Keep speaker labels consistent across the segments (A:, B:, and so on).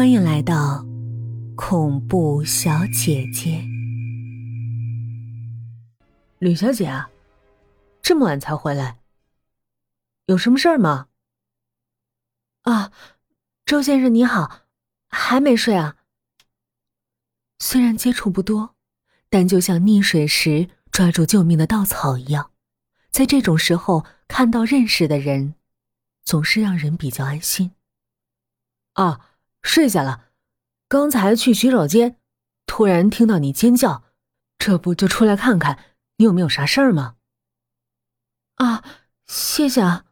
A: 欢迎来到恐怖小姐姐。
B: 吕小姐啊，这么晚才回来，有什么事儿吗？
A: 啊，周先生你好，还没睡啊？虽然接触不多，但就像溺水时抓住救命的稻草一样，在这种时候看到认识的人，总是让人比较安心。
B: 啊。睡下了，刚才去洗手间，突然听到你尖叫，这不就出来看看你有没有啥事儿吗？
A: 啊，谢谢啊。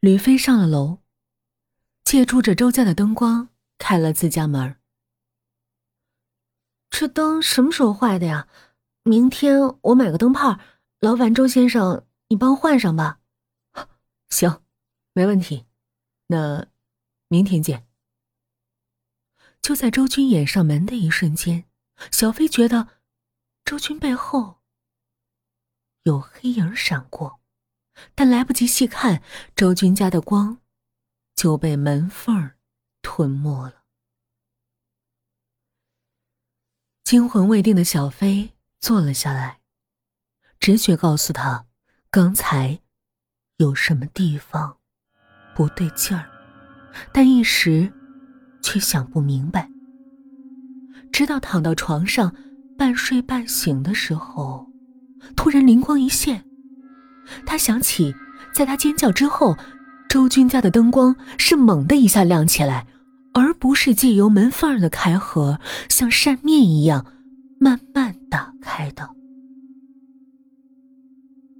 A: 吕飞上了楼，借助着周家的灯光开了自家门。这灯什么时候坏的呀？明天我买个灯泡，劳烦周先生你帮换上吧。
B: 行，没问题。那。明天见。
A: 就在周军掩上门的一瞬间，小飞觉得周军背后有黑影闪过，但来不及细看，周军家的光就被门缝吞没了。惊魂未定的小飞坐了下来，直觉告诉他，刚才有什么地方不对劲儿。但一时却想不明白，直到躺到床上半睡半醒的时候，突然灵光一现，他想起在他尖叫之后，周军家的灯光是猛的一下亮起来，而不是借由门缝的开合像扇面一样慢慢打开的。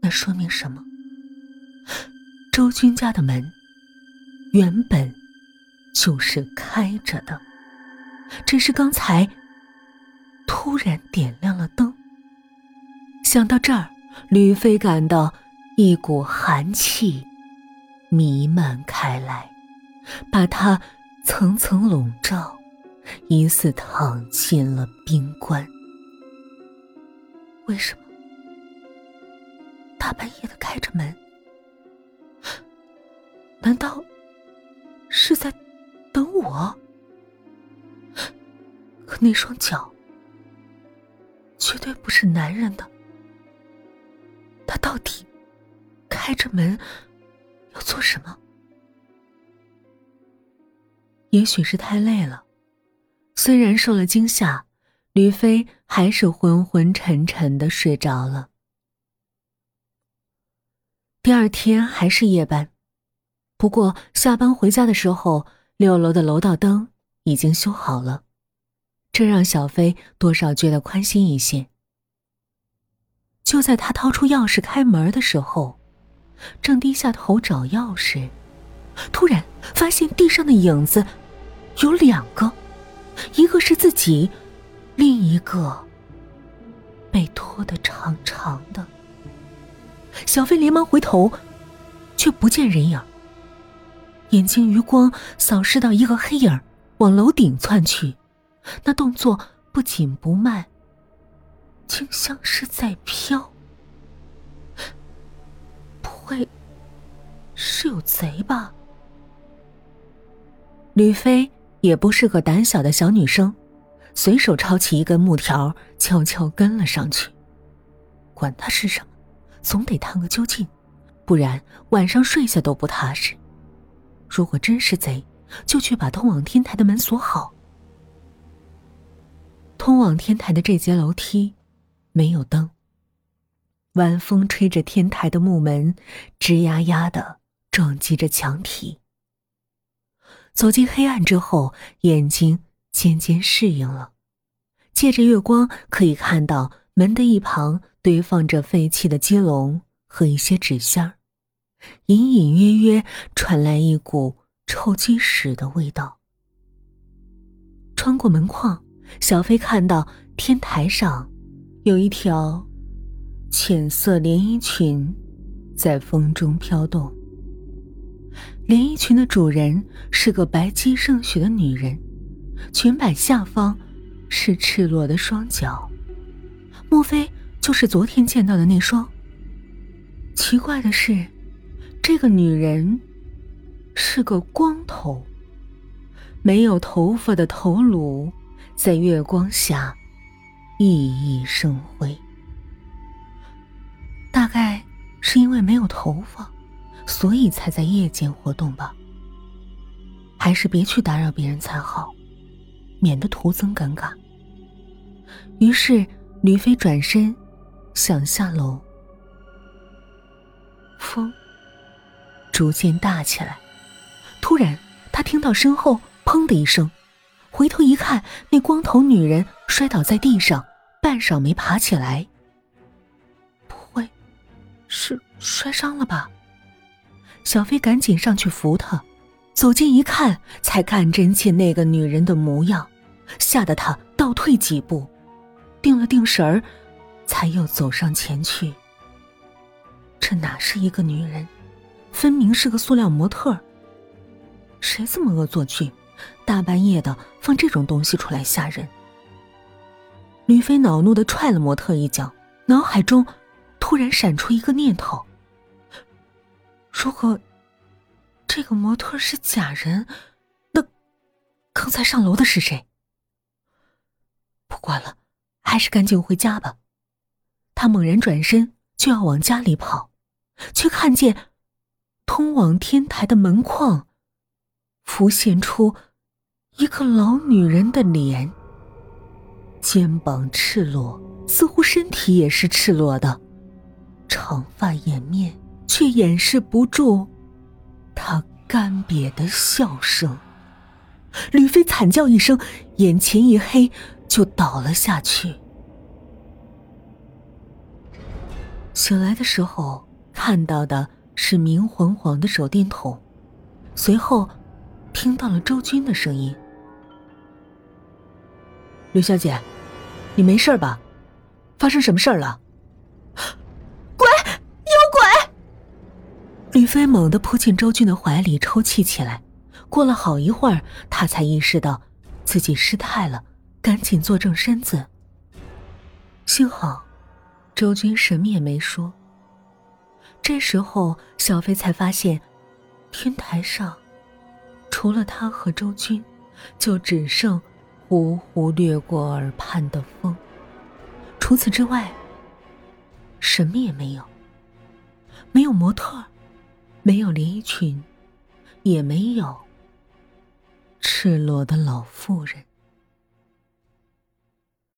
A: 那说明什么？周军家的门原本。就是开着的，只是刚才突然点亮了灯。想到这儿，吕飞感到一股寒气弥漫开来，把他层层笼罩，疑似躺进了冰棺。为什么大半夜的开着门？难道是在？我，可那双脚绝对不是男人的。他到底开着门要做什么？也许是太累了，虽然受了惊吓，吕飞还是昏昏沉沉的睡着了。第二天还是夜班，不过下班回家的时候。六楼的楼道灯已经修好了，这让小飞多少觉得宽心一些。就在他掏出钥匙开门的时候，正低下头找钥匙，突然发现地上的影子有两个，一个是自己，另一个被拖得长长的。小飞连忙回头，却不见人影。眼睛余光扫视到一个黑影往楼顶窜去，那动作不紧不慢，竟像是在飘。不会是有贼吧？吕飞也不是个胆小的小女生，随手抄起一根木条，悄悄跟了上去。管他是什么，总得探个究竟，不然晚上睡下都不踏实。如果真是贼，就去把通往天台的门锁好。通往天台的这节楼梯没有灯，晚风吹着天台的木门，吱呀呀的撞击着墙体。走进黑暗之后，眼睛渐渐适应了，借着月光可以看到门的一旁堆放着废弃的鸡笼和一些纸箱。隐隐约约传来一股臭鸡屎的味道。穿过门框，小飞看到天台上有一条浅色连衣裙在风中飘动。连衣裙的主人是个白皙胜雪的女人，裙摆下方是赤裸的双脚。莫非就是昨天见到的那双？奇怪的是。这个女人是个光头，没有头发的头颅，在月光下熠熠生辉。大概是因为没有头发，所以才在夜间活动吧。还是别去打扰别人才好，免得徒增尴尬。于是，吕飞转身想下楼，风逐渐大起来。突然，他听到身后“砰”的一声，回头一看，那光头女人摔倒在地上，半晌没爬起来。不会是摔伤了吧？小飞赶紧上去扶她。走近一看，才看真切那个女人的模样，吓得他倒退几步，定了定神儿，才又走上前去。这哪是一个女人，分明是个塑料模特。谁这么恶作剧，大半夜的放这种东西出来吓人？吕飞恼怒的踹了模特一脚，脑海中突然闪出一个念头：如果……这个模特是假人，那刚才上楼的是谁？不管了，还是赶紧回家吧。他猛然转身就要往家里跑，却看见通往天台的门框浮现出一个老女人的脸，肩膀赤裸，似乎身体也是赤裸的，长发掩面，却掩饰不住。他干瘪的笑声，吕飞惨叫一声，眼前一黑，就倒了下去。醒来的时候，看到的是明晃晃的手电筒，随后听到了周军的声音：“
B: 吕小姐，你没事吧？发生什么事儿了？”
A: 吕飞猛地扑进周军的怀里，抽泣起来。过了好一会儿，他才意识到自己失态了，赶紧坐正身子。幸好，周军什么也没说。这时候，小飞才发现，天台上除了他和周军，就只剩呼呼掠过耳畔的风。除此之外，什么也没有。没有模特。没有连衣裙，也没有赤裸的老妇人。